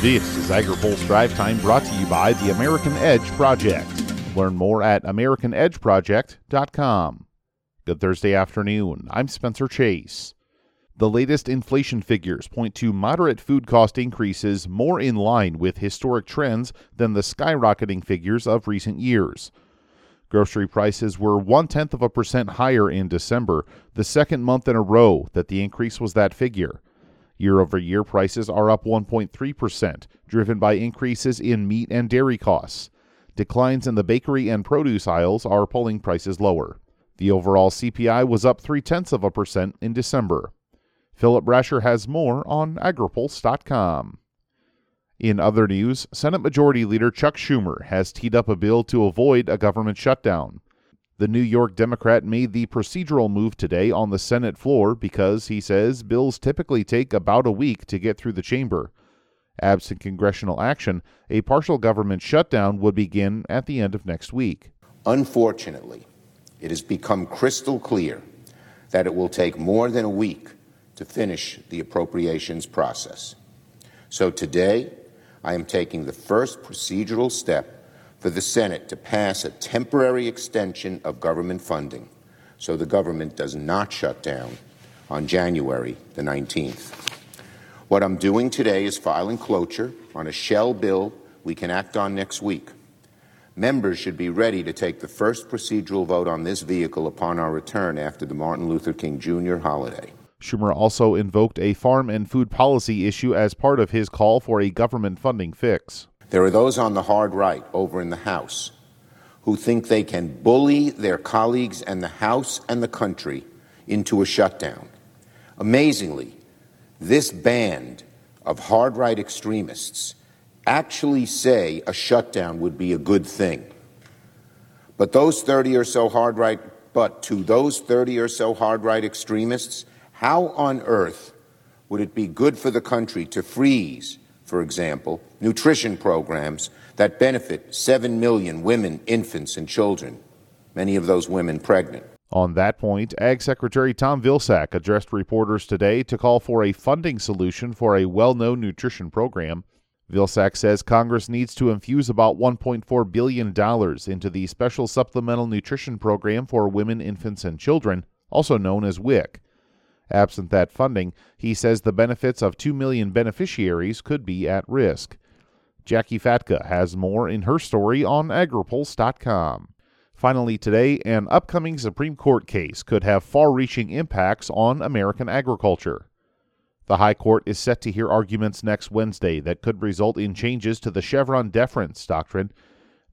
This is AgriPulse Drive Time brought to you by the American Edge Project. Learn more at AmericanEdgeProject.com. Good Thursday afternoon. I'm Spencer Chase. The latest inflation figures point to moderate food cost increases more in line with historic trends than the skyrocketing figures of recent years. Grocery prices were one tenth of a percent higher in December, the second month in a row that the increase was that figure. Year over year prices are up 1.3%, driven by increases in meat and dairy costs. Declines in the bakery and produce aisles are pulling prices lower. The overall CPI was up three tenths of a percent in December. Philip Brasher has more on agripulse.com. In other news, Senate Majority Leader Chuck Schumer has teed up a bill to avoid a government shutdown. The New York Democrat made the procedural move today on the Senate floor because he says bills typically take about a week to get through the chamber. Absent congressional action, a partial government shutdown would begin at the end of next week. Unfortunately, it has become crystal clear that it will take more than a week to finish the appropriations process. So today, I am taking the first procedural step for the Senate to pass a temporary extension of government funding so the government does not shut down on January the 19th. What I'm doing today is filing cloture on a shell bill we can act on next week. Members should be ready to take the first procedural vote on this vehicle upon our return after the Martin Luther King Jr. holiday. Schumer also invoked a farm and food policy issue as part of his call for a government funding fix. There are those on the hard right over in the House who think they can bully their colleagues and the House and the country into a shutdown. Amazingly, this band of hard right extremists actually say a shutdown would be a good thing. But those 30 or so hard right, but to those 30 or so hard right extremists, how on earth would it be good for the country to freeze for example, nutrition programs that benefit 7 million women, infants, and children, many of those women pregnant. On that point, Ag Secretary Tom Vilsack addressed reporters today to call for a funding solution for a well known nutrition program. Vilsack says Congress needs to infuse about $1.4 billion into the Special Supplemental Nutrition Program for Women, Infants, and Children, also known as WIC. Absent that funding, he says the benefits of 2 million beneficiaries could be at risk. Jackie Fatka has more in her story on agripulse.com. Finally, today, an upcoming Supreme Court case could have far reaching impacts on American agriculture. The High Court is set to hear arguments next Wednesday that could result in changes to the Chevron deference doctrine.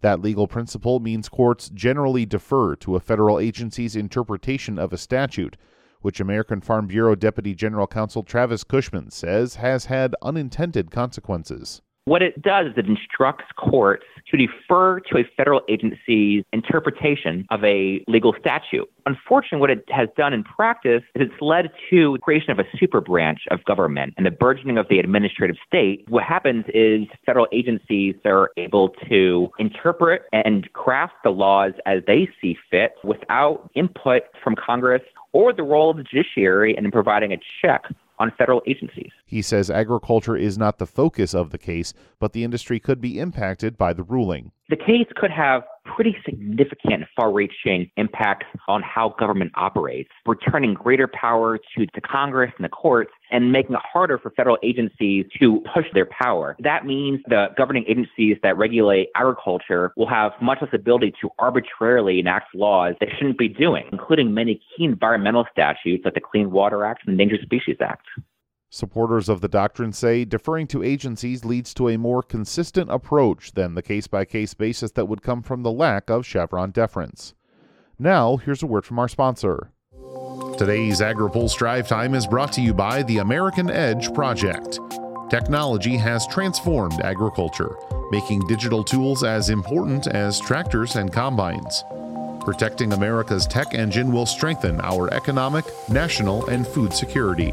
That legal principle means courts generally defer to a federal agency's interpretation of a statute which American Farm Bureau Deputy General Counsel Travis Cushman says has had unintended consequences. What it does is it instructs courts to defer to a federal agency's interpretation of a legal statute. Unfortunately, what it has done in practice is it's led to the creation of a super branch of government and the burgeoning of the administrative state. What happens is federal agencies are able to interpret and craft the laws as they see fit without input from Congress or the role of the judiciary in providing a check on federal agencies. He says agriculture is not the focus of the case, but the industry could be impacted by the ruling. The case could have pretty significant far reaching impacts on how government operates, returning greater power to the Congress and the courts and making it harder for federal agencies to push their power. That means the governing agencies that regulate agriculture will have much less ability to arbitrarily enact laws they shouldn't be doing, including many key environmental statutes like the Clean Water Act and the Endangered Species Act. Supporters of the doctrine say deferring to agencies leads to a more consistent approach than the case by case basis that would come from the lack of Chevron deference. Now, here's a word from our sponsor. Today's AgriPulse Drive Time is brought to you by the American Edge Project. Technology has transformed agriculture, making digital tools as important as tractors and combines. Protecting America's tech engine will strengthen our economic, national, and food security.